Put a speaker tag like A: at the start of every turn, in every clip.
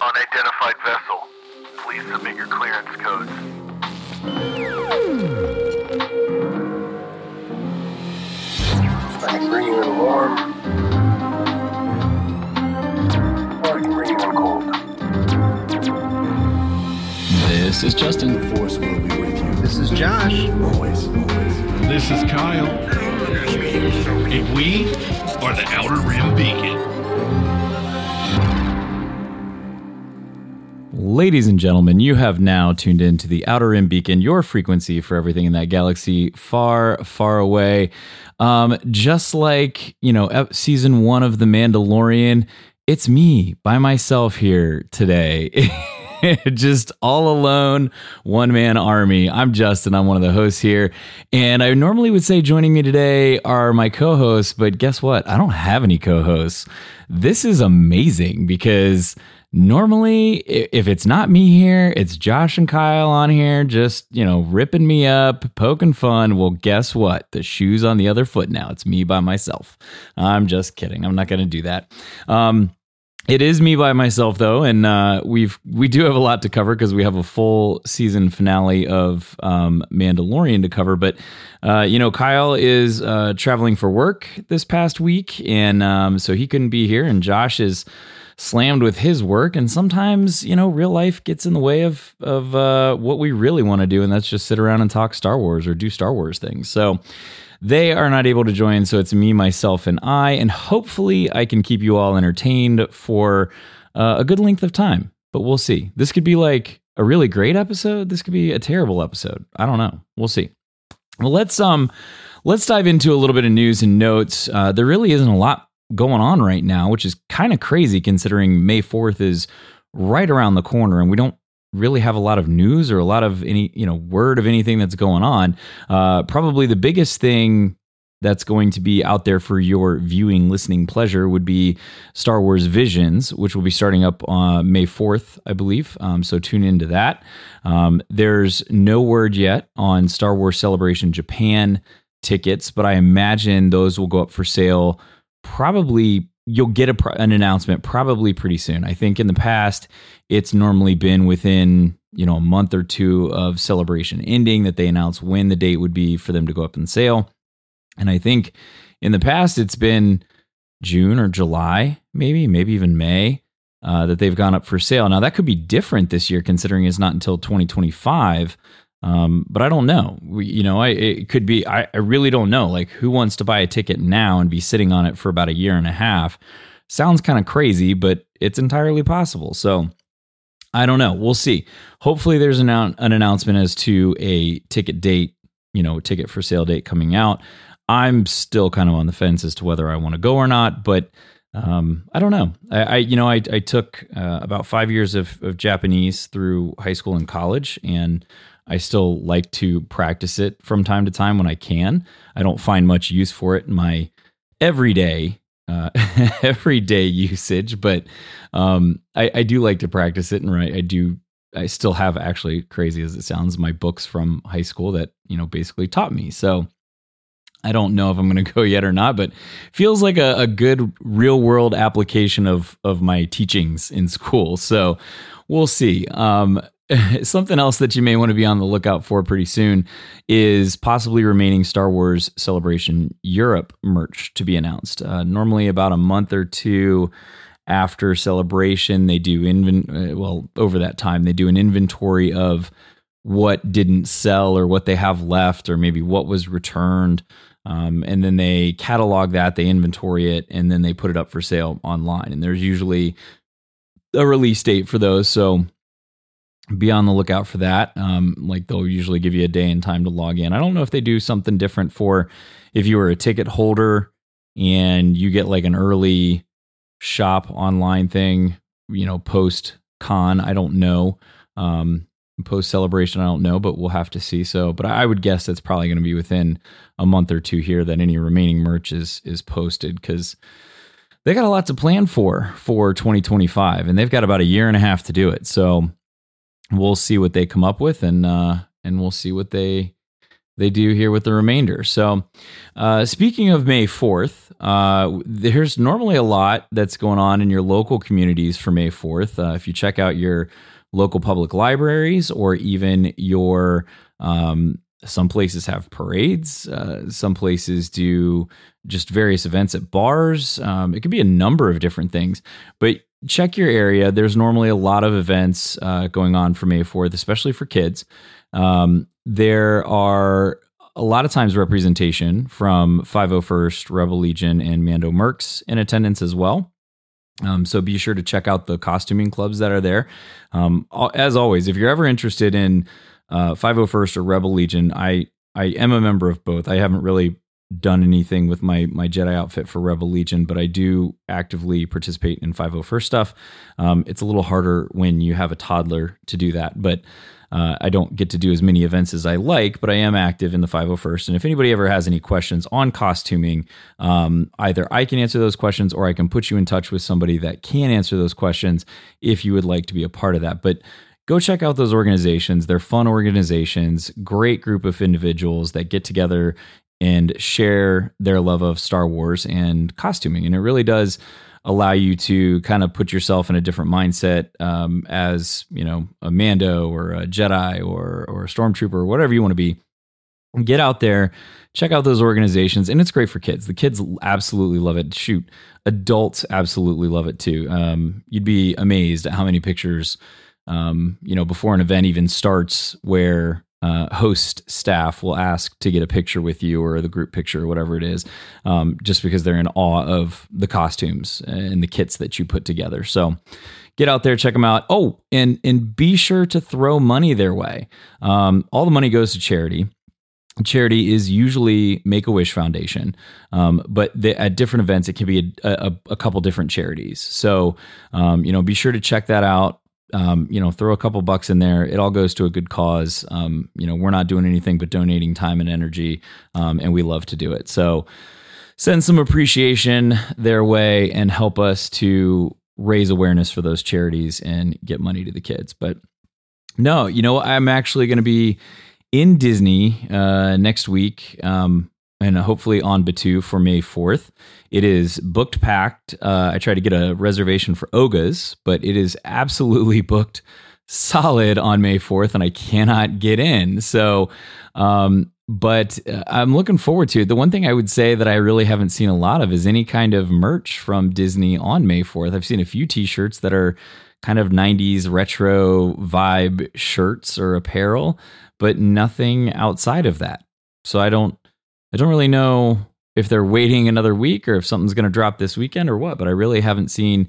A: Unidentified vessel. Please submit your clearance codes.
B: I can bring you in warm. Or I can bring you in cold.
C: This is Justin.
D: The Force will be with you.
E: This is Josh.
D: Always, always.
F: This is Kyle. And we are the Outer Rim Beacon.
C: Ladies and gentlemen, you have now tuned in to the Outer Rim Beacon, your frequency for everything in that galaxy far, far away. Um, just like, you know, season one of The Mandalorian, it's me by myself here today. just all alone, one man army. I'm Justin. I'm one of the hosts here. And I normally would say joining me today are my co hosts, but guess what? I don't have any co hosts. This is amazing because normally if it's not me here it's josh and kyle on here just you know ripping me up poking fun. Well guess what? The shoe's on the other foot now. It's me by myself. I'm just kidding. I'm not going to do that. Um it is me by myself though, and uh, we've we do have a lot to cover because we have a full season finale of um, Mandalorian to cover. But uh, you know, Kyle is uh, traveling for work this past week, and um, so he couldn't be here. And Josh is slammed with his work, and sometimes you know, real life gets in the way of of uh, what we really want to do, and that's just sit around and talk Star Wars or do Star Wars things. So. They are not able to join, so it's me, myself, and I. And hopefully, I can keep you all entertained for uh, a good length of time. But we'll see. This could be like a really great episode. This could be a terrible episode. I don't know. We'll see. Well, let's um, let's dive into a little bit of news and notes. Uh, there really isn't a lot going on right now, which is kind of crazy considering May Fourth is right around the corner, and we don't really have a lot of news or a lot of any you know word of anything that's going on. Uh, probably the biggest thing that's going to be out there for your viewing, listening pleasure would be Star Wars Visions, which will be starting up on May 4th, I believe. Um, so tune into that. Um, there's no word yet on Star Wars Celebration Japan tickets, but I imagine those will go up for sale probably. You'll get a, an announcement probably pretty soon. I think in the past, it's normally been within you know a month or two of celebration ending that they announce when the date would be for them to go up in sale. And I think in the past it's been June or July, maybe, maybe even May, uh, that they've gone up for sale. Now that could be different this year, considering it's not until 2025. Um, but I don't know. We, you know, I, it could be. I, I really don't know. Like, who wants to buy a ticket now and be sitting on it for about a year and a half? Sounds kind of crazy, but it's entirely possible. So I don't know. We'll see. Hopefully, there's an, an announcement as to a ticket date, you know, ticket for sale date coming out. I'm still kind of on the fence as to whether I want to go or not, but um, I don't know. I, I you know, I, I took uh, about five years of, of Japanese through high school and college, and I still like to practice it from time to time when I can. I don't find much use for it in my everyday uh, everyday usage, but um, I, I do like to practice it, and right, I do. I still have actually, crazy as it sounds, my books from high school that you know basically taught me. So I don't know if I'm going to go yet or not, but feels like a, a good real world application of of my teachings in school. So we'll see. Um, something else that you may want to be on the lookout for pretty soon is possibly remaining Star Wars Celebration Europe merch to be announced. Uh, normally, about a month or two after celebration, they do inven- uh, well over that time they do an inventory of what didn't sell or what they have left or maybe what was returned. Um, and then they catalog that, they inventory it, and then they put it up for sale online. And there's usually a release date for those. So be on the lookout for that. Um, like they'll usually give you a day and time to log in. I don't know if they do something different for if you were a ticket holder and you get like an early shop online thing, you know, post con. I don't know. Um, post celebration, I don't know, but we'll have to see. So, but I would guess it's probably going to be within a month or two here that any remaining merch is is posted because they got a lot to plan for for 2025, and they've got about a year and a half to do it. So we'll see what they come up with, and uh, and we'll see what they they do here with the remainder. So, uh, speaking of May 4th, uh, there's normally a lot that's going on in your local communities for May 4th. Uh, if you check out your local public libraries or even your um, some places have parades. Uh, some places do just various events at bars. Um, it could be a number of different things, but check your area. There's normally a lot of events uh, going on for May 4th, especially for kids. Um, there are a lot of times representation from 501st, Rebel Legion, and Mando Mercs in attendance as well. Um, so be sure to check out the costuming clubs that are there. Um, as always, if you're ever interested in uh, 501st or Rebel Legion, I I am a member of both. I haven't really done anything with my my Jedi outfit for Rebel Legion, but I do actively participate in 501st stuff. Um, it's a little harder when you have a toddler to do that, but uh, I don't get to do as many events as I like, but I am active in the 501st. And if anybody ever has any questions on costuming, um, either I can answer those questions or I can put you in touch with somebody that can answer those questions if you would like to be a part of that. But go check out those organizations. They're fun organizations, great group of individuals that get together and share their love of Star Wars and costuming. And it really does allow you to kind of put yourself in a different mindset um, as you know a Mando or a Jedi or or a stormtrooper or whatever you want to be. Get out there, check out those organizations, and it's great for kids. The kids absolutely love it. Shoot, adults absolutely love it too. Um, you'd be amazed at how many pictures, um, you know, before an event even starts, where uh, host staff will ask to get a picture with you or the group picture or whatever it is, um, just because they're in awe of the costumes and the kits that you put together. So get out there, check them out. Oh, and and be sure to throw money their way. Um, all the money goes to charity. Charity is usually Make a Wish Foundation, um, but the, at different events it can be a, a, a couple different charities. So um, you know, be sure to check that out um, you know, throw a couple bucks in there. It all goes to a good cause. Um, you know, we're not doing anything but donating time and energy, um, and we love to do it. So send some appreciation their way and help us to raise awareness for those charities and get money to the kids. But no, you know, I'm actually going to be in Disney uh, next week. Um, and hopefully on Batuu for May 4th. It is booked packed. Uh, I tried to get a reservation for Oga's, but it is absolutely booked solid on May 4th, and I cannot get in. So, um, but uh, I'm looking forward to it. The one thing I would say that I really haven't seen a lot of is any kind of merch from Disney on May 4th. I've seen a few t shirts that are kind of 90s retro vibe shirts or apparel, but nothing outside of that. So I don't I don't really know if they're waiting another week or if something's going to drop this weekend or what, but I really haven't seen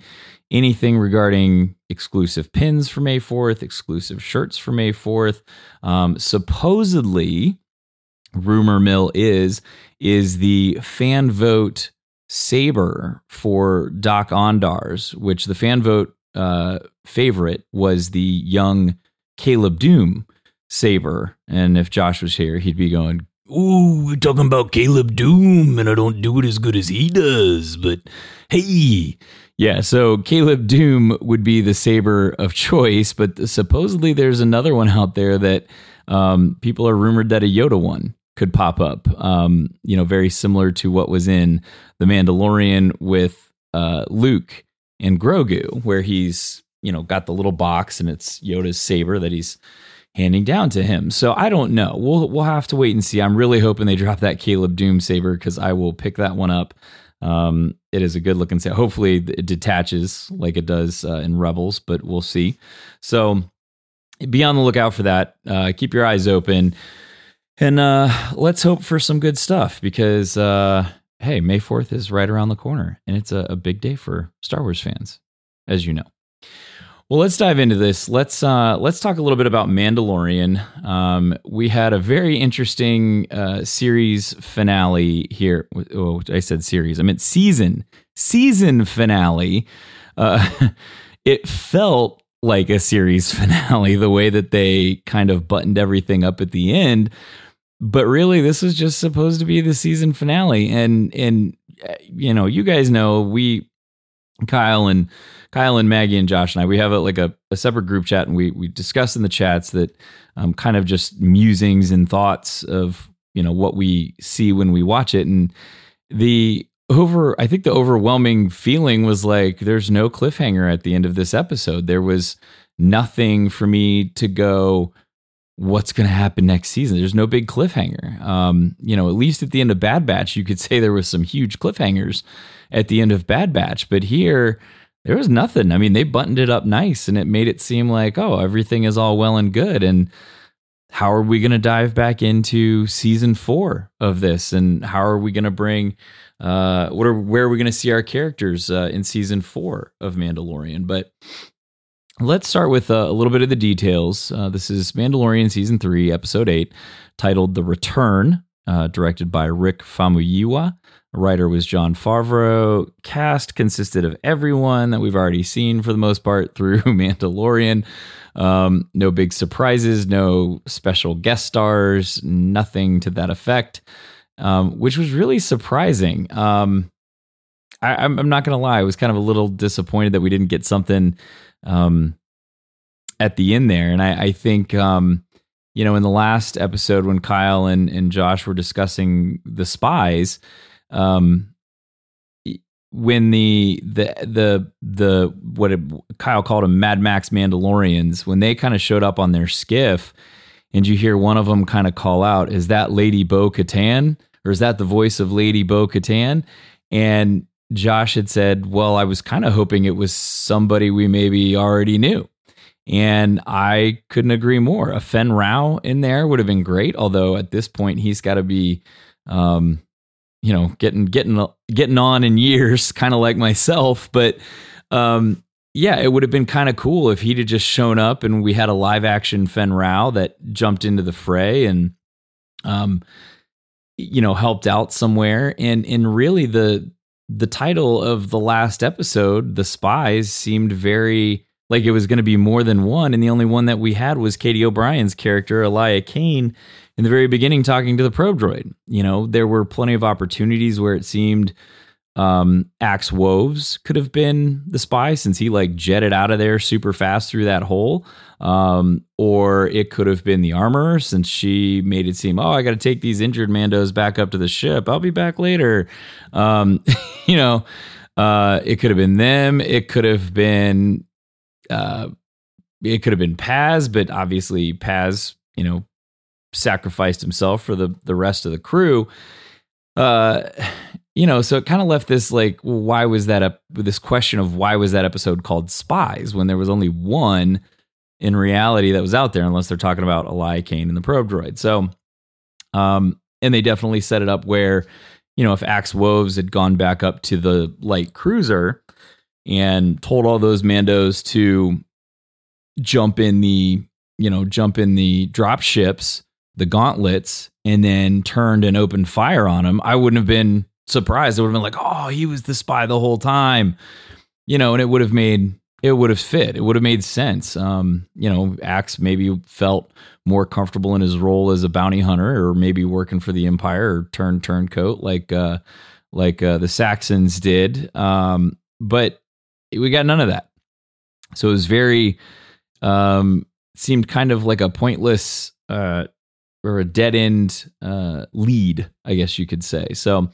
C: anything regarding exclusive pins for May 4th, exclusive shirts for May 4th. Um, supposedly, rumor mill is is the fan vote saber for Dok-Ondar's, which the fan vote uh, favorite was the young Caleb Dume saber. And if Josh was here, he'd be going, Ooh, we're talking about Caleb Dume, and I don't do it as good as he does, but hey. Yeah, so Caleb Dume would be the saber of choice, but supposedly there's another one out there that um, people are rumored that a Yoda one could pop up. Um, you know, very similar to what was in The Mandalorian with uh, Luke and Grogu, where he's, you know, got the little box and it's Yoda's saber that he's handing down to him. So I don't know. We'll we'll have to wait and see. I'm really hoping they drop that Caleb Dume saber because I will pick that one up. Um, it is a good looking saber. Hopefully it detaches like it does uh, in Rebels, but we'll see. So be on the lookout for that. Uh, keep your eyes open, and uh, let's hope for some good stuff because uh, hey, May 4th is right around the corner, and it's a, a big day for Star Wars fans, as you know. Well, let's dive into this. Let's uh, let's talk a little bit about Mandalorian. Um, we had a very interesting uh, series finale here. Oh, I said series. I meant season season finale. Uh, it felt like a series finale the way that they kind of buttoned everything up at the end. But really, this was just supposed to be the season finale, and and uh, you know, you guys know we Kyle and Kyle and Maggie and Josh and I, we have a, like a, a separate group chat and we, we discuss in the chats that um, kind of just musings and thoughts of you know what we see when we watch it. And the over i think the overwhelming feeling was like there's no cliffhanger at the end of this episode. There was nothing for me to go what's going to happen next season? There's no big cliffhanger. Um, you know at least at the end of bad batch you could say there was some huge cliffhangers at the end of bad batch but here there was nothing. I mean they buttoned it up nice and it made it seem like oh everything is all well and good and how are we going to dive back into season four of this? And how are we going to bring uh what are where are we going to see our characters uh, in season four of mandalorian? But let's start with uh, a little bit of the details. Uh, this is mandalorian season three episode eight titled the return uh, directed by rick famuyiwa writer was john favreau cast consisted of everyone that we've already seen for the most part through mandalorian um, no big surprises, no special guest stars, nothing to that effect, um, which was really surprising. Um, I, am not going to lie, I was kind of a little disappointed that we didn't get something um, at the end there. And I, I think, um, you know, in the last episode when Kyle and, and Josh were discussing the spies, um, when the the the the what it, Kyle called them Mad Max Mandalorians when they kind of showed up on their skiff and you hear one of them kind of call out is that Lady Bo Katan? Or is that the voice of Lady Bo Katan? And Josh had said well I was kind of hoping it was somebody we maybe already knew and I couldn't agree more. A Fen Rau in there would have been great although at this point he's got to be um you know getting getting getting on in years kind of like myself. But um yeah it would have been kind of cool if he'd have just shown up and we had a live action Fen Rau that jumped into the fray and um you know helped out somewhere. And and really the the title of the last episode the spies seemed very like it was going to be more than one and the only one that we had was Katy O'Brian's character Elia Kane in the very beginning talking to the probe droid. You know, there were plenty of opportunities where it seemed um, Axe Woves could have been the spy since he like jetted out of there super fast through that hole. Um, or it could have been the armor since she made it seem, oh, I got to take these injured Mandos back up to the ship. I'll be back later. Um, you know, uh, it could have been them. It could have been, uh, it could have been Paz, but obviously Paz, you know, sacrificed himself for the the rest of the crew. Uh, you know, so it kind of left this like, why was that up? This question of why was that episode called Spies when there was only one in reality that was out there, unless they're talking about Elia Kane and the probe droid. So, um, and they definitely set it up where, you know, if Axe Woves had gone back up to the light cruiser and told all those Mandos to jump in the, you know, jump in the drop ships the gauntlets and then turned and opened fire on them, I wouldn't have been surprised. It would have been like, oh, he was the spy the whole time, you know, and it would have made it would have fit. It would have made sense. Um, you know, Axe maybe felt more comfortable in his role as a bounty hunter, or maybe working for the Empire, or turn turncoat like uh, like uh, the Saxons did. Um, but we got none of that. So it was very um, seemed kind of like a pointless uh, or a dead end uh, lead, I guess you could say. So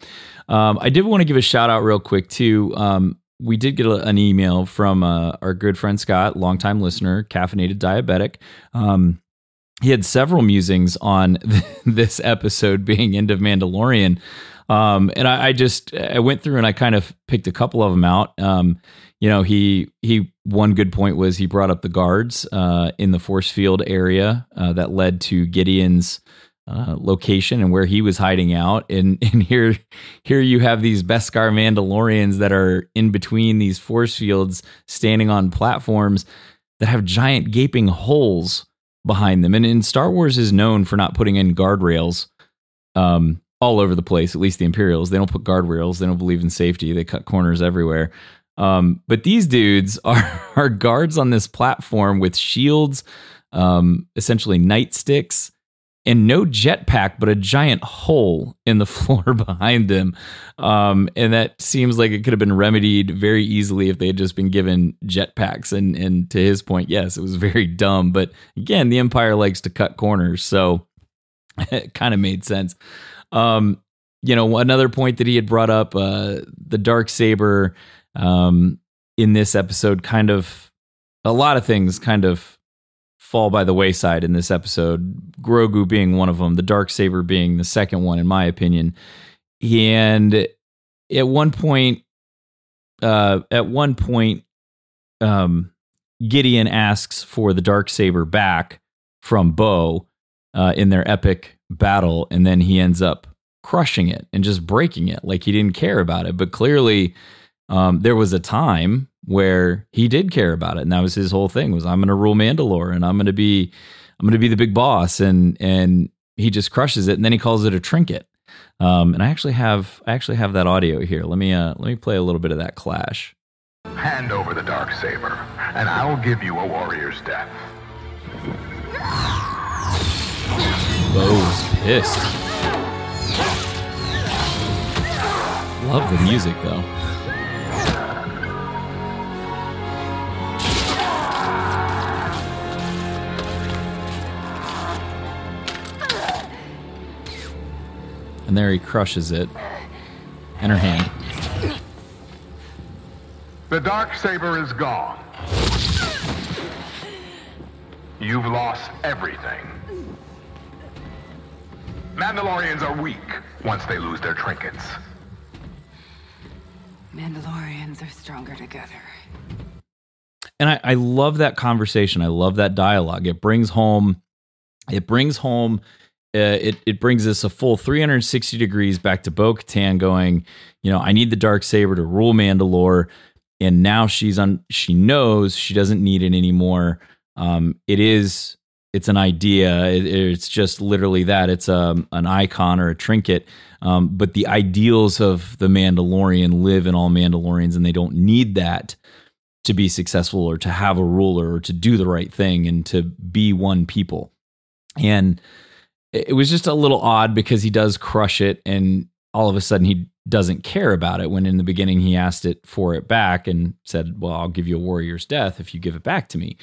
C: um, I did want to give a shout out real quick too. Um, we did get a, an email from uh, our good friend Scott, longtime listener, caffeinated diabetic. Um, he had several musings on this episode being end of Mandalorian. Um, and I, I, just I went through and I kind of picked a couple of them out. Um, you know, he he one good point was he brought up the guards uh, in the force field area uh, that led to Gideon's uh, location and where he was hiding out. And and here here you have these Beskar Mandalorians that are in between these force fields, standing on platforms that have giant gaping holes behind them. And in Star Wars is known for not putting in guardrails. Um, all over the place, at least the Imperials. They don't put guardrails. They don't believe in safety. They cut corners everywhere. Um, but these dudes are, are guards on this platform with shields, um, essentially nightsticks, and no jetpack, but a giant hole in the floor behind them. Um, and that seems like it could have been remedied very easily if they had just been given jetpacks. And and to his point, yes, it was very dumb. But again, the Empire likes to cut corners, so it kind of made sense. Um, you know, another point that he had brought up, uh, the dark saber um, in this episode, kind of a lot of things kind of fall by the wayside in this episode. Grogu being one of them, the dark saber being the second one, in my opinion. And at one point, uh, at one point, um, Gideon asks for the dark saber back from Bo uh, in their epic battle, and then he ends up crushing it and just breaking it like he didn't care about it. But clearly, um, there was a time where he did care about it, and that was his whole thing: was I'm going to rule Mandalore, and I'm going to be, I'm going to be the big boss, and and he just crushes it, and then he calls it a trinket. Um, and I actually have I actually have that audio here. Let me uh, let me play a little bit of that clash.
A: Hand over the dark saber, and I'll give you a warrior's death.
C: Bo's pissed. Love the music though. And there he crushes it in her hand.
A: The dark saber is gone. You've lost everything. Mandalorians are weak once they lose their trinkets.
E: Mandalorians are stronger together.
C: and I, I love that conversation. I love that dialogue. It brings home, it brings home, uh, it it brings us a full 360 degrees back to Bo Katan, going, you know, I need the dark saber to rule Mandalore, and now she's on. She knows she doesn't need it anymore. Um, it is. It's an idea. It- it's just literally that. It's um, an icon or a trinket. Um, but the ideals of the Mandalorian live in all Mandalorians, and they don't need that to be successful or to have a ruler or to do the right thing and to be one people. And it was just a little odd because he does crush it and all of a sudden he doesn't care about it when in the beginning he asked it for it back and said, "Well, I'll give you a warrior's death if you give it back to me."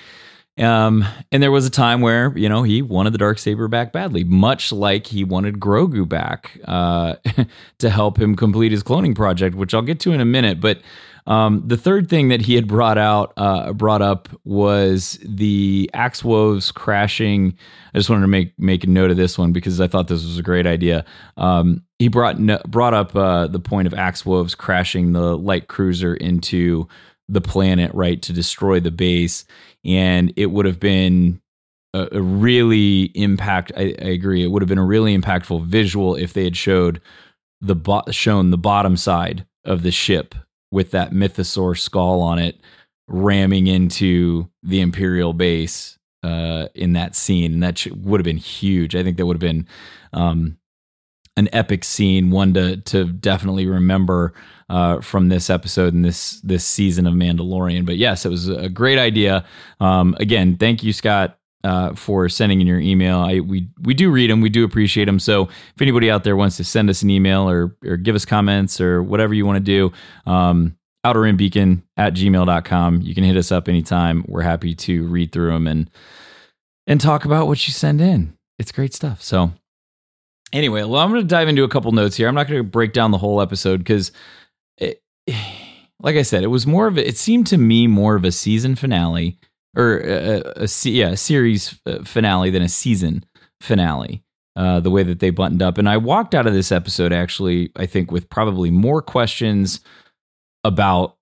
C: Um, and there was a time where you know he wanted the dark saber back badly, much like he wanted Grogu back uh, to help him complete his cloning project, which I'll get to in a minute. But um, the third thing that he had brought out, uh, brought up, was the axe woves crashing. I just wanted to make make a note of this one because I thought this was a great idea. Um, he brought no, brought up uh, the point of axe woves crashing the light cruiser into the planet, right, to destroy the base, and it would have been a, a really impact. I, I agree. It would have been a really impactful visual if they had showed the bo- shown the bottom side of the ship with that mythosaur skull on it ramming into the imperial base uh, in that scene and that sh- would have been huge i think that would have been um, an epic scene one to to definitely remember uh, from this episode and this this season of mandalorian but yes it was a great idea um, again thank you scott uh, for sending in your email. I we we do read them. We do appreciate them. So if anybody out there wants to send us an email or or give us comments or whatever you want to do, um, outerrimbeacon at gmail.com. You can hit us up anytime. We're happy to read through them and and talk about what you send in. It's great stuff. So anyway, well, I'm going to dive into a couple notes here. I'm not going to break down the whole episode because, like I said, it was more of a, it seemed to me more of a season finale or a, a, a yeah a series uh, finale than a season finale. Uh, the way that they buttoned up, and I walked out of this episode actually, I think, with probably more questions about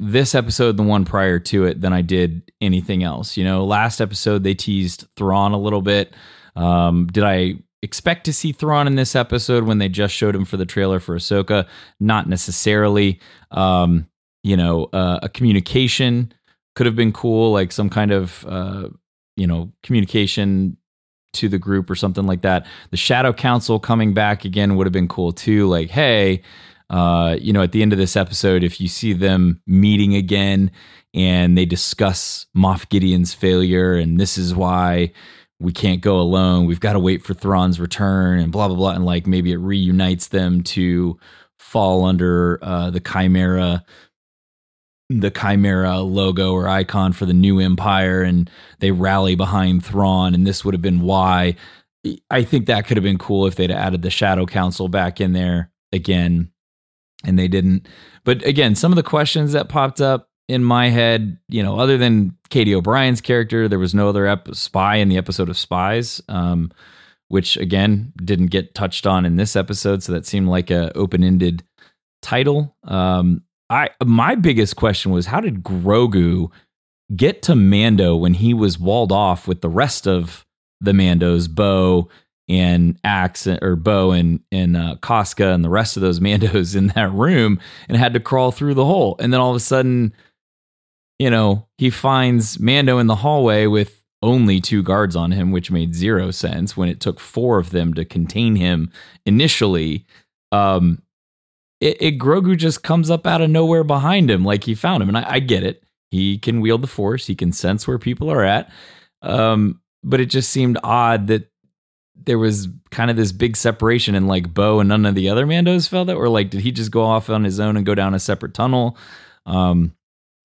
C: this episode, the one prior to it, than I did anything else. You know, last episode they teased Thrawn a little bit. Um, did I expect to see Thrawn in this episode when they just showed him for the trailer for Ahsoka? Not necessarily. Um, you know, uh, a communication could have been cool, like some kind of uh, you know communication to the group or something like that. The Shadow Council coming back again would have been cool too. Like, hey, uh, you know, at the end of this episode, if you see them meeting again and they discuss Moff Gideon's failure and this is why we can't go alone, we've got to wait for Thrawn's return and blah blah blah, and like maybe it reunites them to fall under uh, the Chimera the Chimera logo or icon for the new empire and they rally behind Thrawn and this would have been why. I think that could have been cool if they'd added the Shadow Council back in there again, and they didn't. But again, some of the questions that popped up in my head, you know, other than Katy O'Brian's character, there was no other ep- spy in the episode of Spies, um, which again didn't get touched on in this episode. So that seemed like a open ended title. Um, I my biggest question was how did Grogu get to Mando when he was walled off with the rest of the Mandos, Bo and Axe or Bo and and uh, Koska and the rest of those Mandos in that room and had to crawl through the hole. And then all of a sudden, you know, he finds Mando in the hallway with only two guards on him, which made zero sense when it took four of them to contain him initially. Um, it, it Grogu just comes up out of nowhere behind him, like he found him, and I, I get it. He can wield the Force. He can sense where people are at. Um, but it just seemed odd that there was kind of this big separation and like Bo and none of the other Mandos felt it, or like did he just go off on his own and go down a separate tunnel? Um,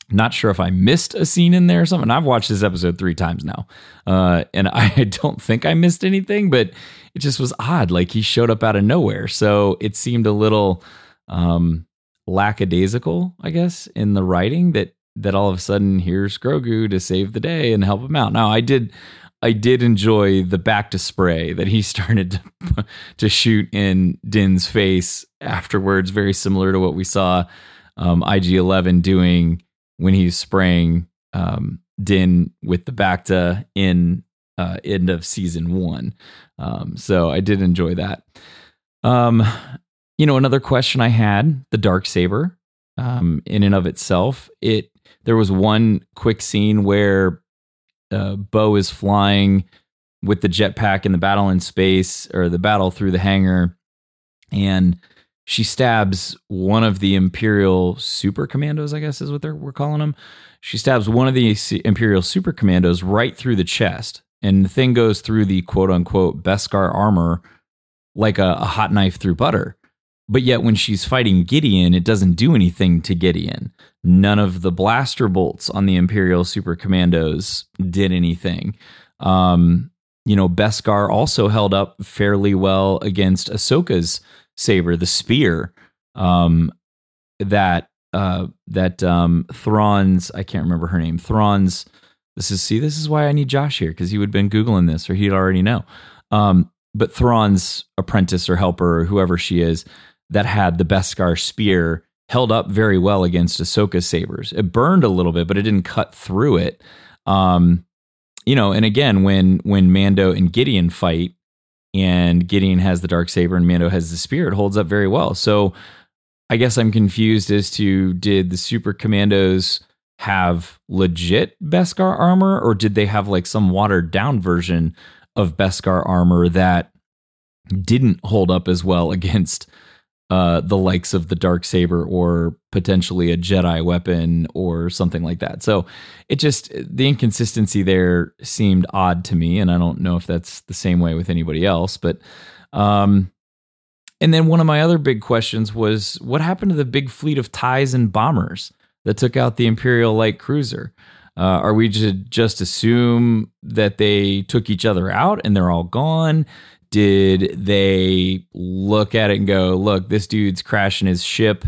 C: not sure if I missed a scene in there or something. I've watched this episode three times now, uh, and I don't think I missed anything, but it just was odd. Like he showed up out of nowhere, so it seemed a little um, lackadaisical, I guess, in the writing that that all of a sudden here's Grogu to save the day and help him out. Now I did I did enjoy the bacta spray that he started to, to shoot in Din's face afterwards, very similar to what we saw um, IG Eleven doing when he's spraying um, Din with the bacta in uh, end of season one. Um, so I did enjoy that. Um, you know, another question I had the dark saber um, in and of itself. It there was one quick scene where uh, Bo is flying with the jetpack in the battle in space or the battle through the hangar, and she stabs one of the Imperial super commandos. I guess is what we're calling them. She stabs one of the Imperial super commandos right through the chest, and the thing goes through the quote unquote Beskar armor like a, a hot knife through butter. But yet, when she's fighting Gideon, it doesn't do anything to Gideon. None of the blaster bolts on the Imperial Super Commandos did anything. Um, you know, Beskar also held up fairly well against Ahsoka's saber, the spear. Um, that uh, that um, Thrawn's I can't remember her name. Thrawn's. This is see, this is why I need Josh here because he would have been googling this or he'd already know. Um, but Thrawn's apprentice or helper or whoever she is that had the Beskar spear held up very well against Ahsoka's sabers. It burned a little bit, but it didn't cut through it. Um, you know, and again, when when Mando and Gideon fight, and Gideon has the dark saber and Mando has the spear, it holds up very well. So I guess I'm confused as to did the super commandos have legit Beskar armor, or did they have like some watered down version of Beskar armor that didn't hold up as well against uh, the likes of the dark saber or potentially a Jedi weapon or something like that. So it just the inconsistency there seemed odd to me, and I don't know if that's the same way with anybody else. But um, and then one of my other big questions was what happened to the big fleet of ties and bombers that took out the Imperial light cruiser? Uh, are we to just assume that they took each other out and they're all gone? Did they look at it and go, look, this dude's crashing his ship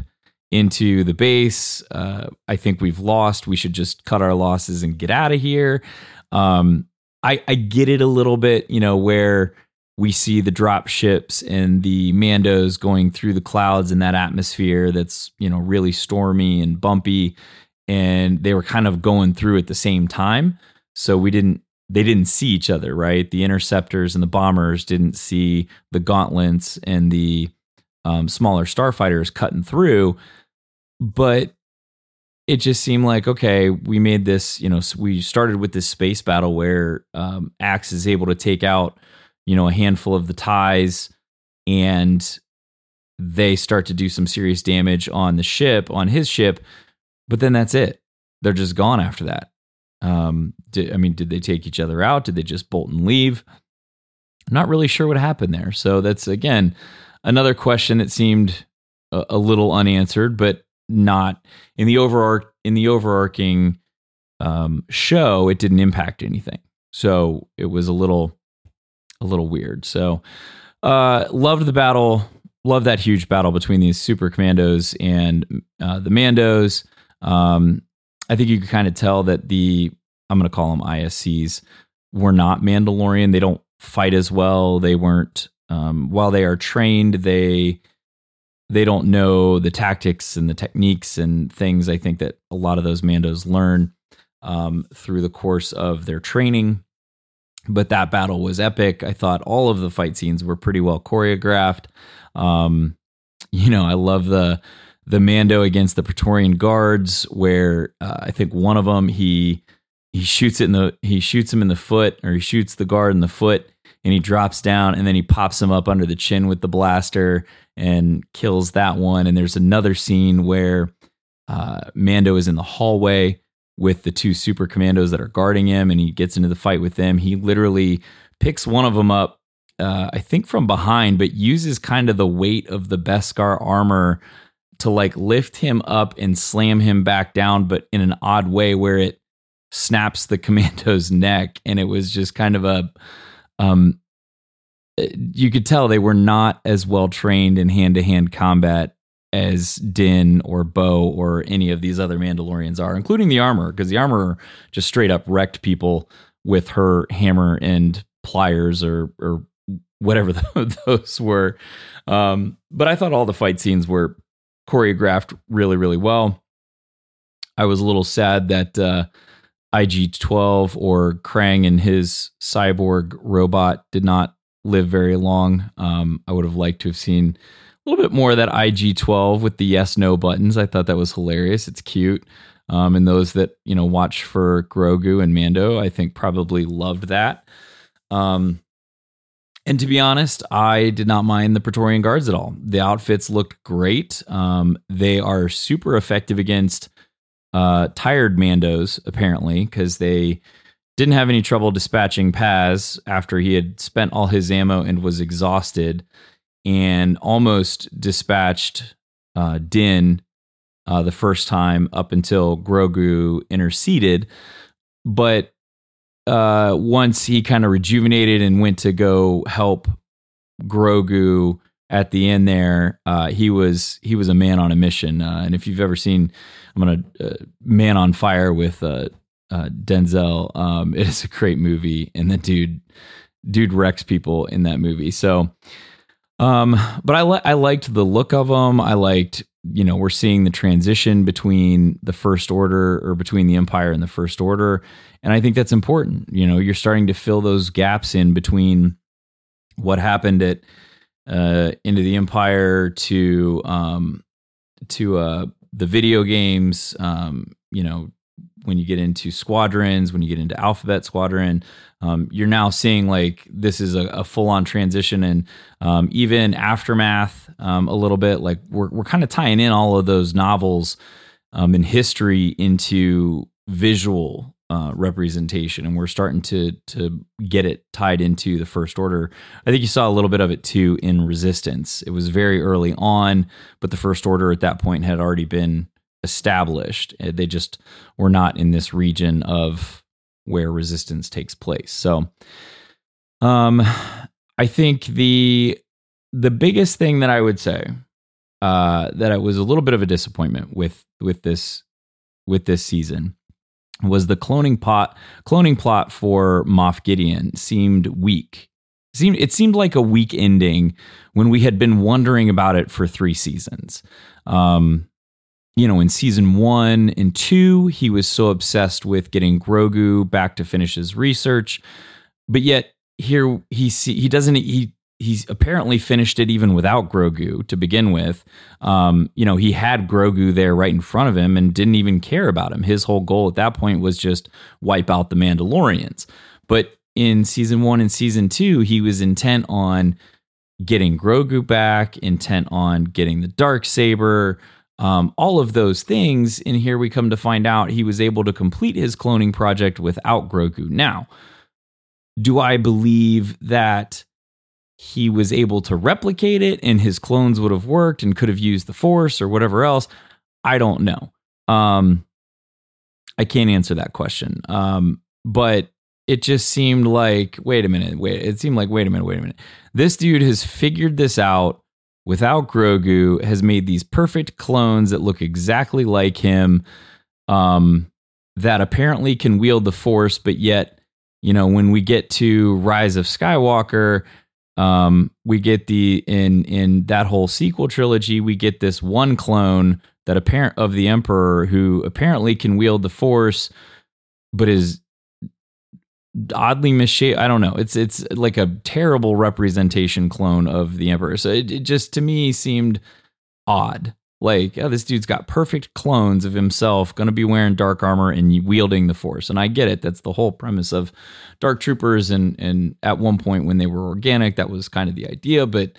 C: into the base? Uh, I think we've lost. We should just cut our losses and get out of here. Um, I, I get it a little bit, you know, where we see the drop ships and the Mandos going through the clouds in that atmosphere that's, you know, really stormy and bumpy. And they were kind of going through at the same time. So we didn't they didn't see each other, right? The interceptors and the bombers didn't see the gauntlets and the um, smaller starfighters cutting through. But it just seemed like okay, we made this. You know, we started with this space battle where um, Axe is able to take out, you know, a handful of the ties, and they start to do some serious damage on the ship, on his ship. But then that's it. They're just gone after that. Um, did, I mean, did they take each other out? Did they just bolt and leave? I'm not really sure what happened there. So that's again another question that seemed a, a little unanswered, but not in the overarch in the overarching um, show. It didn't impact anything, so it was a little a little weird. So, uh, loved the battle. Love that huge battle between these super commandos and uh, the Mandos. Um, I think you could kind of tell that the I'm going to call them ISCs were not Mandalorian. They don't fight as well. They weren't um, while they are trained. They they don't know the tactics and the techniques and things. I think that a lot of those Mandos learn um, through the course of their training. But that battle was epic. I thought all of the fight scenes were pretty well choreographed. Um, you know, I love the the Mando against the Praetorian guards, where uh, I think one of them he he shoots it in the he shoots him in the foot, or he shoots the guard in the foot, and he drops down, and then he pops him up under the chin with the blaster and kills that one. And there's another scene where uh, Mando is in the hallway with the two super commandos that are guarding him, and he gets into the fight with them. He literally picks one of them up, uh, I think from behind, but uses kind of the weight of the Beskar armor to like lift him up and slam him back down, but in an odd way where it snaps the commando's neck. And it was just kind of a, um, you could tell they were not as well trained in hand to hand combat as Din or Bo or any of these other Mandalorians are, including the armor, because the armor just straight up wrecked people with her hammer and pliers or or whatever those were. Um, but I thought all the fight scenes were choreographed really, really well. I was a little sad that uh, IG 12 or Krang and his cyborg robot did not live very long. Um, I would have liked to have seen a little bit more of that IG 12 with the yes no buttons. I thought that was hilarious. It's cute. Um, and those that you know watch for Grogu and Mando, I think probably loved that. Um, and to be honest, I did not mind the Praetorian Guards at all. The outfits looked great. Um, they are super effective against uh, tired Mandos, apparently, because they didn't have any trouble dispatching Paz after he had spent all his ammo and was exhausted and almost dispatched uh, Din uh, the first time up until Grogu interceded. But uh, once he kind of rejuvenated and went to go help Grogu at the end there, uh, he was he was a man on a mission. Uh, and if you've ever seen, I'm gonna uh, Man on Fire with uh, uh, Denzel, um, it is a great movie, and the dude dude wrecks people in that movie. So um, but I li- I liked the look of them. I liked you know we're seeing the transition between the first order or between the empire and the first order, and I think that's important. You know, you're starting to fill those gaps in between what happened at uh, into the empire to um, to uh, the video games. Um, you know, when you get into squadrons, when you get into Alphabet Squadron, um, you're now seeing like this is a, a full on transition, and um, even aftermath um, a little bit. Like we're we're kind of tying in all of those novels um, in history into visual uh, representation, and we're starting to to get it tied into the First Order. I think you saw a little bit of it too in Resistance. It was very early on, but the First Order at that point had already been established. Uh, they just were not in this region of where resistance takes place. So, um, I think the the biggest thing that I would say uh, that it was a little bit of a disappointment with with this with this season was the cloning pot cloning plot for Moff Gideon seemed weak. seemed it seemed like a weak ending when we had been wondering about it for three seasons. Um, you know, in season one and two, he was so obsessed with getting Grogu back to finish his research, but yet here he see, he doesn't he he's apparently finished it even without Grogu to begin with. Um, you know, he had Grogu there right in front of him and didn't even care about him. His whole goal at that point was just wipe out the Mandalorians. But in season one and season two, he was intent on getting Grogu back, intent on getting the dark saber um, all of those things. And here we come to find out he was able to complete his cloning project without Grogu. Now, do I believe that he was able to replicate it and his clones would have worked and could have used the Force or whatever else? I don't know. Um, I can't answer that question. Um, but it just seemed like, wait a minute, wait. It seemed like, wait a minute, wait a minute. This dude has figured this out without Grogu, has made these perfect clones that look exactly like him, um, that apparently can wield the Force, but yet, you know, when we get to Rise of Skywalker, um, we get the in in that whole sequel trilogy, we get this one clone that apparent of the Emperor who apparently can wield the Force, but is oddly misshapen. I don't know. It's it's like a terrible representation clone of the Emperor. So it, it just to me seemed odd. Like, oh, this dude's got perfect clones of himself, going to be wearing dark armor and wielding the Force. And I get it. That's the whole premise of Dark Troopers. And and at one point when they were organic, that was kind of the idea. But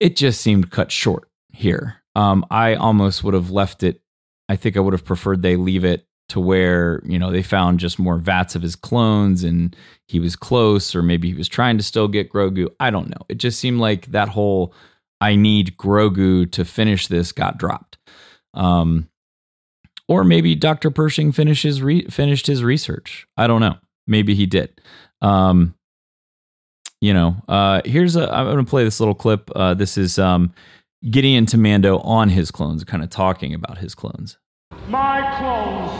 C: it just seemed cut short here. Um, I almost would have left it. I think I would have preferred they leave it to where you know they found just more vats of his clones and he was close or maybe he was trying to still get Grogu. I don't know. It just seemed like that whole I need Grogu to finish this got dropped. Um or maybe Dr. Pershing finishes re- finished his research. I don't know. Maybe he did. Um you know uh here's a I'm to play this little clip. Uh this is um Gideon to Mando on his clones kind of talking about his clones
G: My clones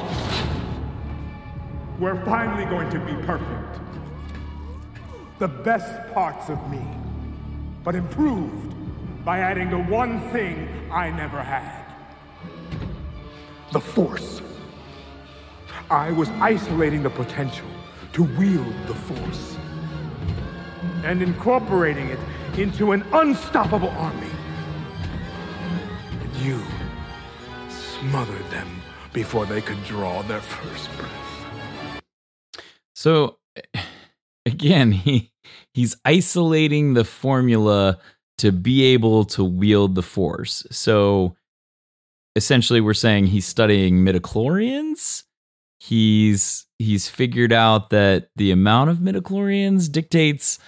G: were finally going to be perfect. The best parts of me, but improved by adding the one thing I never had the Force. I was isolating the potential to wield the Force and incorporating it into an unstoppable army. And you smothered them before they could draw their first breath.
C: So again, he he's isolating the formula to be able to wield the force. So essentially we're saying he's studying midichlorians. He's he's figured out that the amount of midichlorians dictates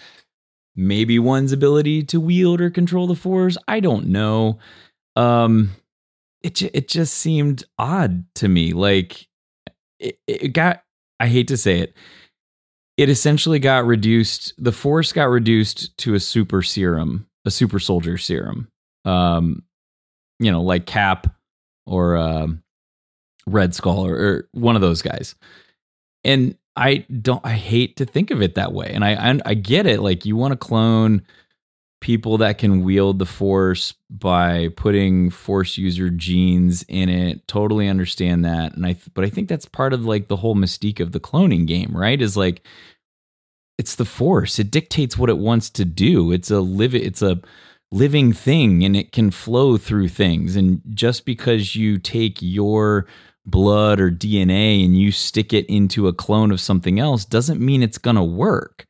C: maybe one's ability to wield or control the force. I don't know. Um it it just seemed odd to me. Like it, it got I hate to say it. It essentially got reduced. The force got reduced to a super serum, a super soldier serum. Um, you know, like Cap or um, Red Skull or, or one of those guys. And I don't. I hate to think of it that way. And I I, I get it. Like you want to clone people that can wield the force by putting force user genes in it. Totally understand that. And i th- but i think that's part of like the whole mystique of the cloning game right? Is like it's the force. It dictates what it wants to do. It's a live it's a living thing and it can flow through things. And just because you take your blood or dna and you stick it into a clone of something else doesn't mean it's going to work.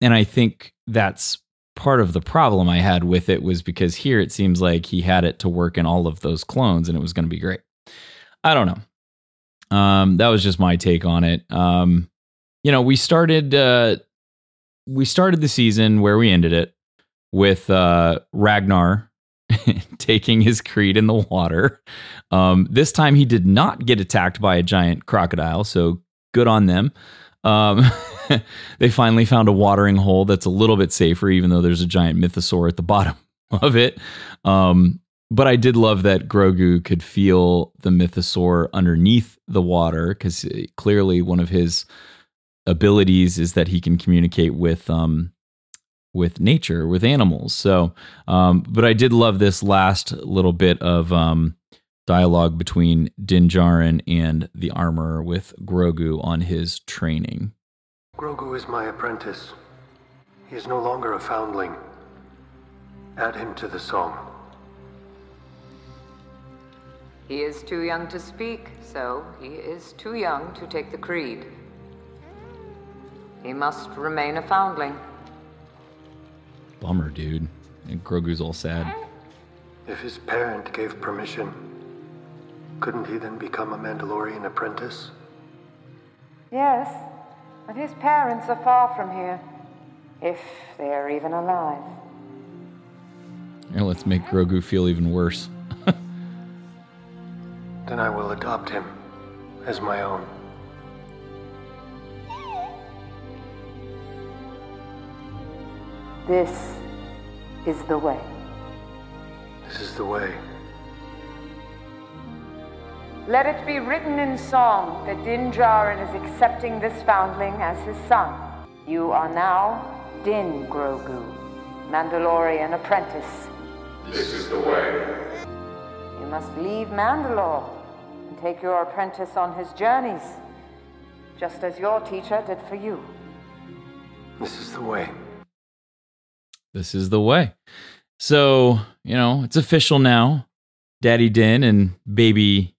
C: And i think that's part of the problem I had with it was because here it seems like he had it to work in all of those clones and it was going to be great. I don't know. Um, that was just my take on it. Um, you know, we started uh, we started the season where we ended it with uh, Ragnar taking his creed in the water. Um, this time he did not get attacked by a giant crocodile, so good on them. They finally found a watering hole that's a little bit safer, even though there's a giant mythosaur at the bottom of it. Um, but I did love that Grogu could feel the mythosaur underneath the water because clearly one of his abilities is that he can communicate with um, with nature, with animals. So, um, but I did love this last little bit of um, dialogue between Din Djarin and the armor with Grogu on his training.
B: Grogu is my apprentice. He is no longer a foundling. Add him to the song.
E: He is too young to speak, so he is too young to take the creed. He must remain a foundling.
C: Bummer, dude. And Grogu's all sad.
B: If his parent gave permission, couldn't he then become a Mandalorian apprentice?
H: Yes, but his parents are far from here, if they are even alive.
C: And let's make Grogu feel even worse.
B: then I will adopt him as my own.
H: This is the way.
B: This is the way.
H: Let it be written in song that Din Djarin is accepting this foundling as his son. You are now Din Grogu, Mandalorian apprentice.
A: This is the way.
H: You must leave Mandalore and take your apprentice on his journeys, just as your teacher did for you.
B: This is the way.
C: This is the way. So, you know, it's official now. Daddy Din and baby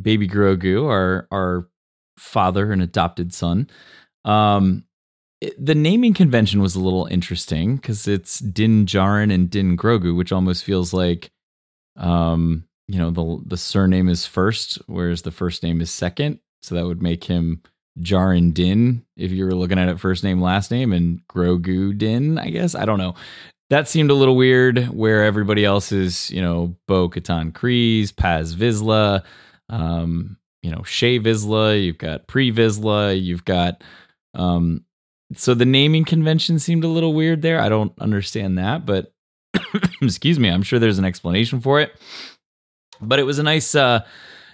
C: baby Grogu are our father and adopted son. Um it- the naming convention was a little interesting because it's Din Djarin and Din Grogu, which almost feels like um, you know, the the surname is first, whereas the first name is second. So that would make him Djarin Din if you were looking at it first name, last name, and Grogu Din, I guess. I don't know. That seemed a little weird where everybody else is, you know, Bo Katan Kryze, Paz Vizsla, um, you know, Shay Vizsla, you've got Pre Vizsla, you've got um so the naming convention seemed a little weird there. I don't understand that, but excuse me, I'm sure there's an explanation for it. But it was a nice uh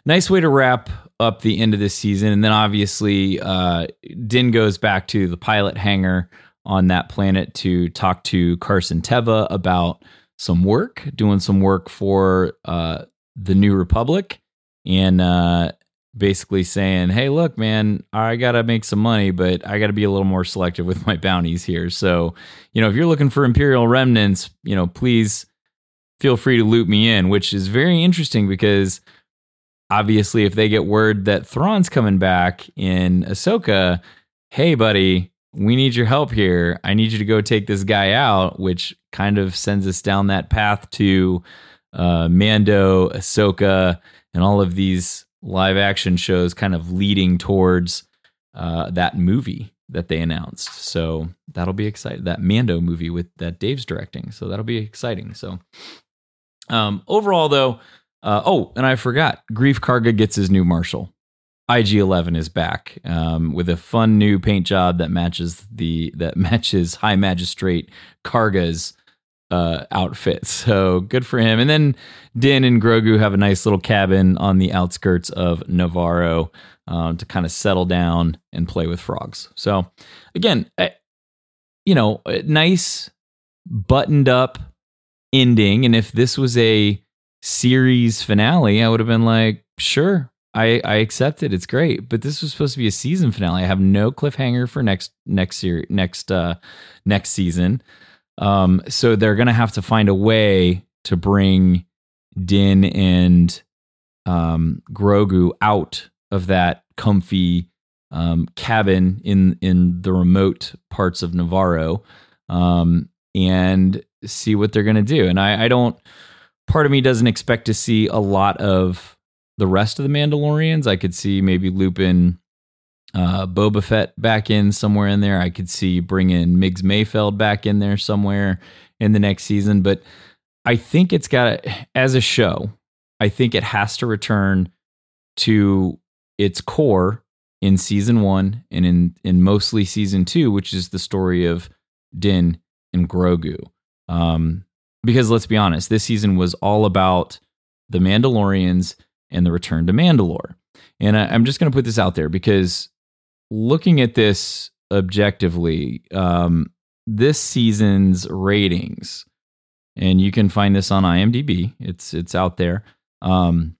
C: nice way to wrap up the end of this season and then obviously uh Din goes back to the pilot hangar on that planet to talk to Carson Teva about some work, doing some work for uh the New Republic and uh basically saying, "Hey, look, man, I got to make some money, but I got to be a little more selective with my bounties here. So, you know, if you're looking for imperial remnants, you know, please feel free to loop me in," which is very interesting because obviously if they get word that Thrawn's coming back in Ahsoka, "Hey, buddy, we need your help here. I need you to go take this guy out," which kind of sends us down that path to uh, Mando, Ahsoka, and all of these live action shows kind of leading towards uh, that movie that they announced. So that'll be exciting. That Mando movie with that Dave's directing. So that'll be exciting. So um, overall, though, uh, oh, and I forgot, Greef Karga gets his new Marshall. IG11 is back um, with a fun new paint job that matches the that matches High Magistrate Karga's uh, outfit. So good for him. And then Din and Grogu have a nice little cabin on the outskirts of Nevarro um, to kind of settle down and play with frogs. So again, I, you know, nice buttoned up ending. And if this was a series finale, I would have been like, sure. I, I accept it. It's great, but this was supposed to be a season finale. I have no cliffhanger for next next year next uh next season. Um, so they're gonna have to find a way to bring Din and um, Grogu out of that comfy um, cabin in in the remote parts of Nevarro, um, and see what they're gonna do. And I, I don't. Part of me doesn't expect to see a lot of the rest of the Mandalorians. I could see maybe looping uh, Boba Fett back in somewhere in there. I could see bringing Miggs Mayfeld back in there somewhere in the next season. But I think it's got to, as a show. I think it has to return to its core in season one and in in mostly season two, which is the story of Din and Grogu. Um, because let's be honest, this season was all about the Mandalorians and the return to Mandalore. And I, I'm just going to put this out there because looking at this objectively, um, this season's ratings, and you can find this on IMDb. It's it's out there. Um,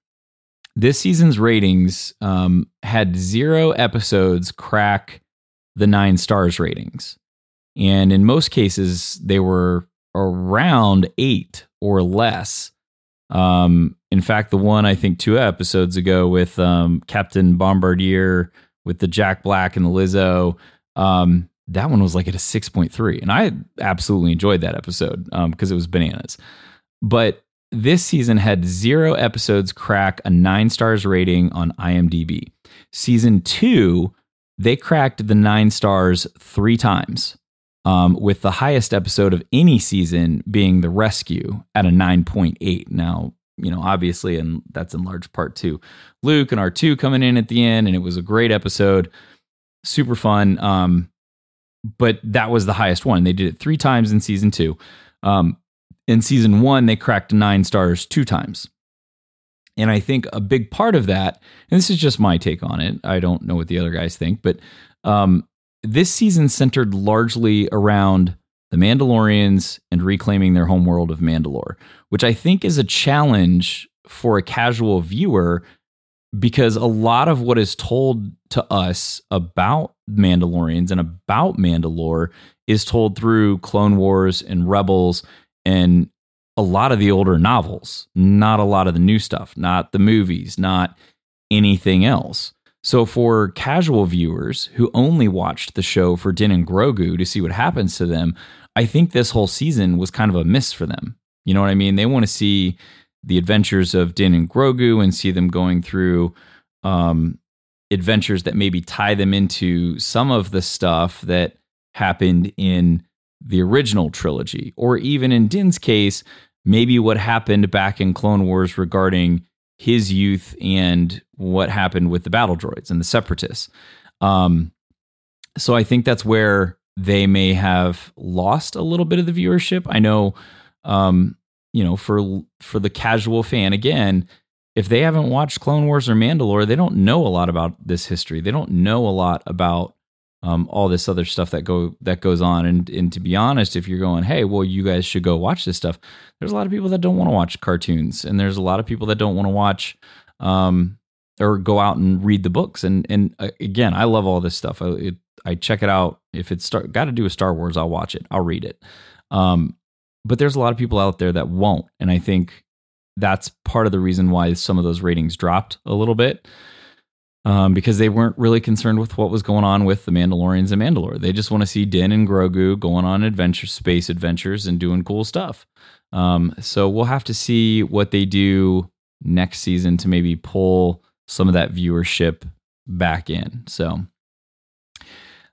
C: this season's ratings um, had zero episodes crack the nine stars ratings, and in most cases they were around eight or less. Um, in fact, the one I think two episodes ago with um, Captain Bombardier with the Jack Black and the Lizzo, um, that one was like at a 6.3. And I absolutely enjoyed that episode because it was bananas. But this season had zero episodes crack a nine stars rating on IMDb. Season two, they cracked the nine stars three times, um, with the highest episode of any season being The Rescue at a 9.8. Now, you know, obviously, and that's in large part to Luke and R2 coming in at the end, and it was a great episode, super fun. Um, but that was the highest one. They did it three times in season two. Um, in season one, they cracked nine stars two times. And I think a big part of that, and this is just my take on it, I don't know what the other guys think, but um, this season centered largely around the Mandalorians and reclaiming their homeworld of Mandalore, which I think is a challenge for a casual viewer because a lot of what is told to us about Mandalorians and about Mandalore is told through Clone Wars and Rebels and a lot of the older novels, not a lot of the new stuff, not the movies, not anything else. So for casual viewers who only watched the show for Din and Grogu to see what happens to them, I think this whole season was kind of a miss for them. You know what I mean? They want to see the adventures of Din and Grogu and see them going through um, adventures that maybe tie them into some of the stuff that happened in the original trilogy, or even in Din's case, maybe what happened back in Clone Wars regarding his youth and what happened with the battle droids and the separatists. Um, so I think that's where they may have lost a little bit of the viewership. I know, um, you know, for for the casual fan, again, if they haven't watched Clone Wars or Mandalore, they don't know a lot about this history. They don't know a lot about um, all this other stuff that go that goes on. And and to be honest, if you're going, hey, well, you guys should go watch this stuff. There's a lot of people that don't want to watch cartoons, and there's a lot of people that don't want to watch um, or go out and read the books. And and uh, again, I love all this stuff. I, it, I check it out. If it's got to do with Star Wars, I'll watch it. I'll read it. Um, but there's a lot of people out there that won't, and I think that's part of the reason why some of those ratings dropped a little bit um, because they weren't really concerned with what was going on with the Mandalorians and Mandalore. They just want to see Din and Grogu going on adventure, space adventures, and doing cool stuff. Um, so we'll have to see what they do next season to maybe pull some of that viewership back in. So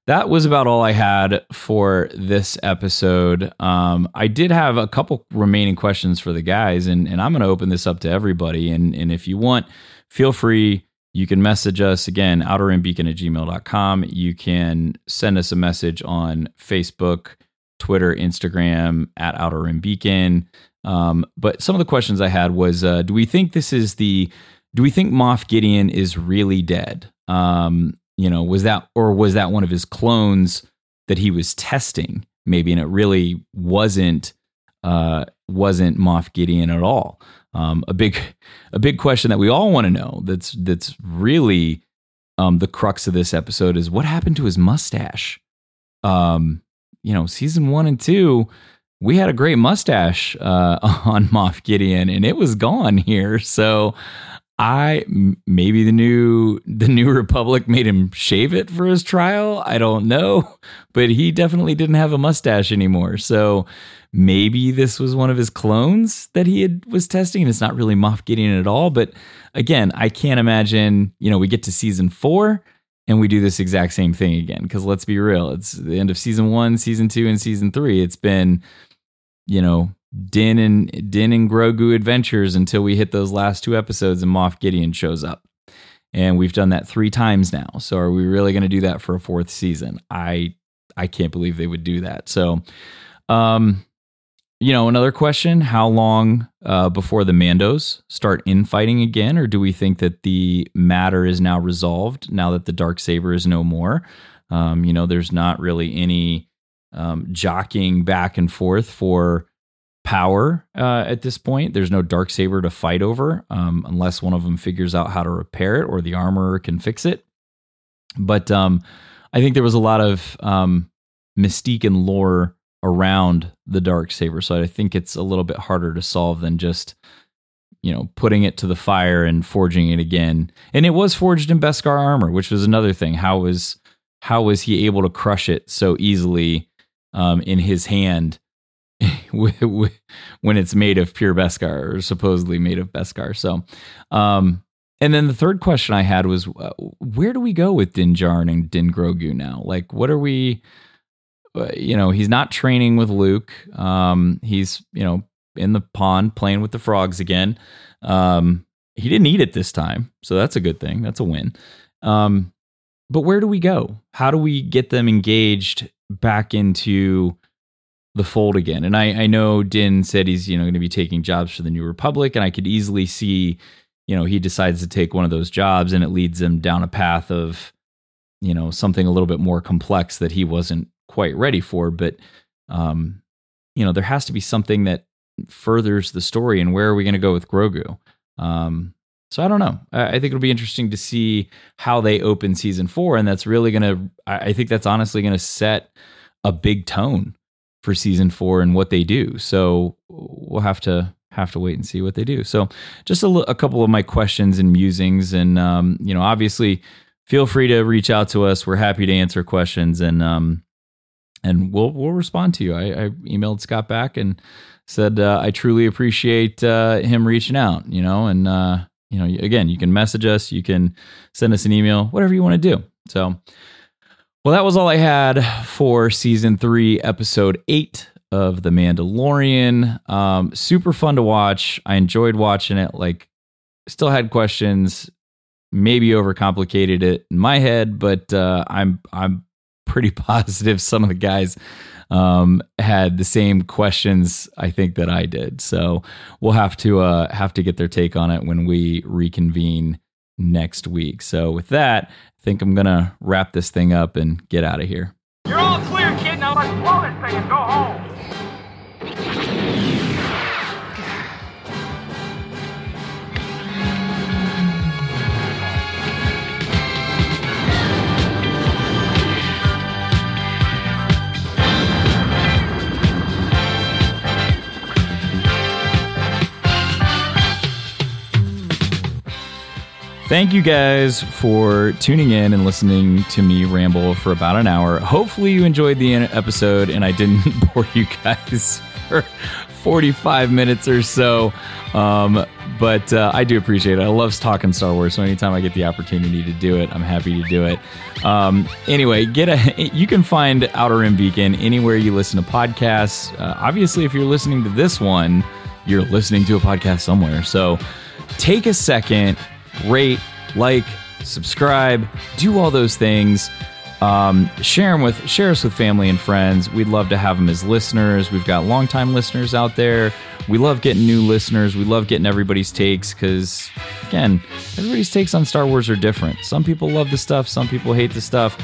C: that was about all I had for this episode. Um, I did have a couple remaining questions for the guys, and, and I'm going to open this up to everybody. And, and if you want, feel free you can message us again, outerrimbeacon at gmail.com. You can send us a message on Facebook, Twitter, Instagram at Outer Rim Beacon. Um, but some of the questions I had was uh, do we think this is the, do we think Moff Gideon is really dead? Um, you know, was that, or was that one of his clones that he was testing maybe, and it really wasn't, uh, wasn't Moff Gideon at all? Um, a big, a big question that we all want to know. That's that's really um, the crux of this episode is what happened to his mustache. Um, you know, season one and two, we had a great mustache uh, on Moff Gideon, and it was gone here. So I maybe the new the new Republic made him shave it for his trial. I don't know, but he definitely didn't have a mustache anymore. So maybe this was one of his clones that he had was testing, and it's not really Moff Gideon at all. But again, I can't imagine. You know, we get to season four and we do this exact same thing again. Because let's be real, it's the end of season one, season two, and season three. It's been you know Din and Din and Grogu adventures until we hit those last two episodes and Moff Gideon shows up. And we've done that three times now. So are we really going to do that for a fourth season? I I can't believe they would do that. So um you know, another question, how long uh, before the Mandos start infighting again or do we think that the matter is now resolved now that the dark saber is no more? Um, you know, there's not really any um, jockeying back and forth for power uh, at this point. There's no dark saber to fight over um, unless one of them figures out how to repair it or the armorer can fix it. But um, I think there was a lot of um, mystique and lore around the dark saber, so I think it's a little bit harder to solve than just you know putting it to the fire and forging it again. And it was forged in Beskar armor, which was another thing. How was how was he able to crush it so easily um, in his hand? when it's made of pure Beskar or supposedly made of Beskar. So, um, and then the third question I had was, uh, where do we go with Din Djarin and Din Grogu now? Like, what are we? Uh, you know, he's not training with Luke. Um, he's you know in the pond playing with the frogs again. Um, he didn't eat it this time, so that's a good thing. That's a win. Um, but where do we go? How do we get them engaged back into the fold again. And I, I know Din said he's, you know, going to be taking jobs for the New Republic, and I could easily see, you know, he decides to take one of those jobs and it leads him down a path of, you know, something a little bit more complex that he wasn't quite ready for. But um, you know, there has to be something that furthers the story and where are we going to go with Grogu? Um, so I don't know. I, think it'll be interesting to see how they open season four, and that's really going to. I think that's honestly going to set a big tone for season four and what they do. So we'll have to have to wait and see what they do. So just a, a couple of my questions and musings, and um, you know, obviously, feel free to reach out to us. We're happy to answer questions, and um, and we'll we'll respond to you. I, I emailed Scott back and said uh, I truly appreciate uh, him reaching out. You know, and uh, you know, again, you can message us, you can send us an email, whatever you want to do. So, well, that was all I had for season three, episode eight of The Mandalorian. Um, super fun to watch. I enjoyed watching it. Like, still had questions. Maybe overcomplicated it in my head, but uh, I'm I'm pretty positive some of the guys um, had the same questions I think that I did. So we'll have to uh, have to get their take on it when we reconvene next week. So with that, think I'm gonna wrap this thing up and get out of here.
I: You're all clear, kid. Now let's blow this thing and go home.
C: Thank you guys for tuning in and listening to me ramble for about an hour. Hopefully, you enjoyed the episode and I didn't bore you guys for 45 minutes or so. Um, but uh, I do appreciate it. I love talking Star Wars, so anytime I get the opportunity to do it, I'm happy to do it. Um, anyway, get a. You can find Outer Rim Beacon anywhere you listen to podcasts. Uh, obviously, if you're listening to this one, you're listening to a podcast somewhere. So take a second rate, like, subscribe, do all those things. Um, share them with share us with family and friends. We'd love to have them as listeners. We've got longtime listeners out there. We love getting new listeners. We love getting everybody's takes because, again, everybody's takes on Star Wars are different. Some people love the stuff. Some people hate the stuff.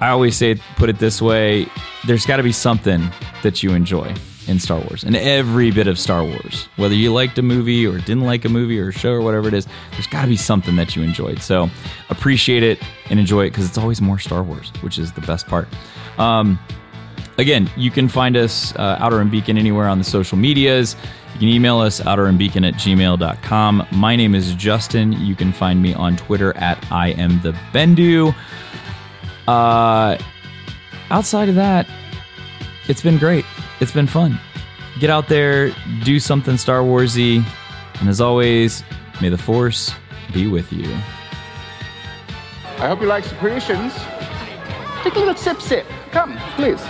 C: I always say, put it this way: there's got to be something that you enjoy in Star Wars, and every bit of Star Wars. Whether you liked a movie or didn't like a movie or a show or whatever it is, there's got to be something that you enjoyed. So appreciate it and enjoy it because it's always more Star Wars, which is the best part. Um, again, you can find us uh, Outer Rim Beacon anywhere on the social medias. You can email us outerrimbeacon at gmail.com. My name is Justin. You can find me on Twitter at I am the Bendu. Uh, outside of that, it's been great. It's been fun. Get out there, do something Star Warsy, and as always, may the Force be with you.
J: I hope you like secretions. Take a little sip, sip. Come, please.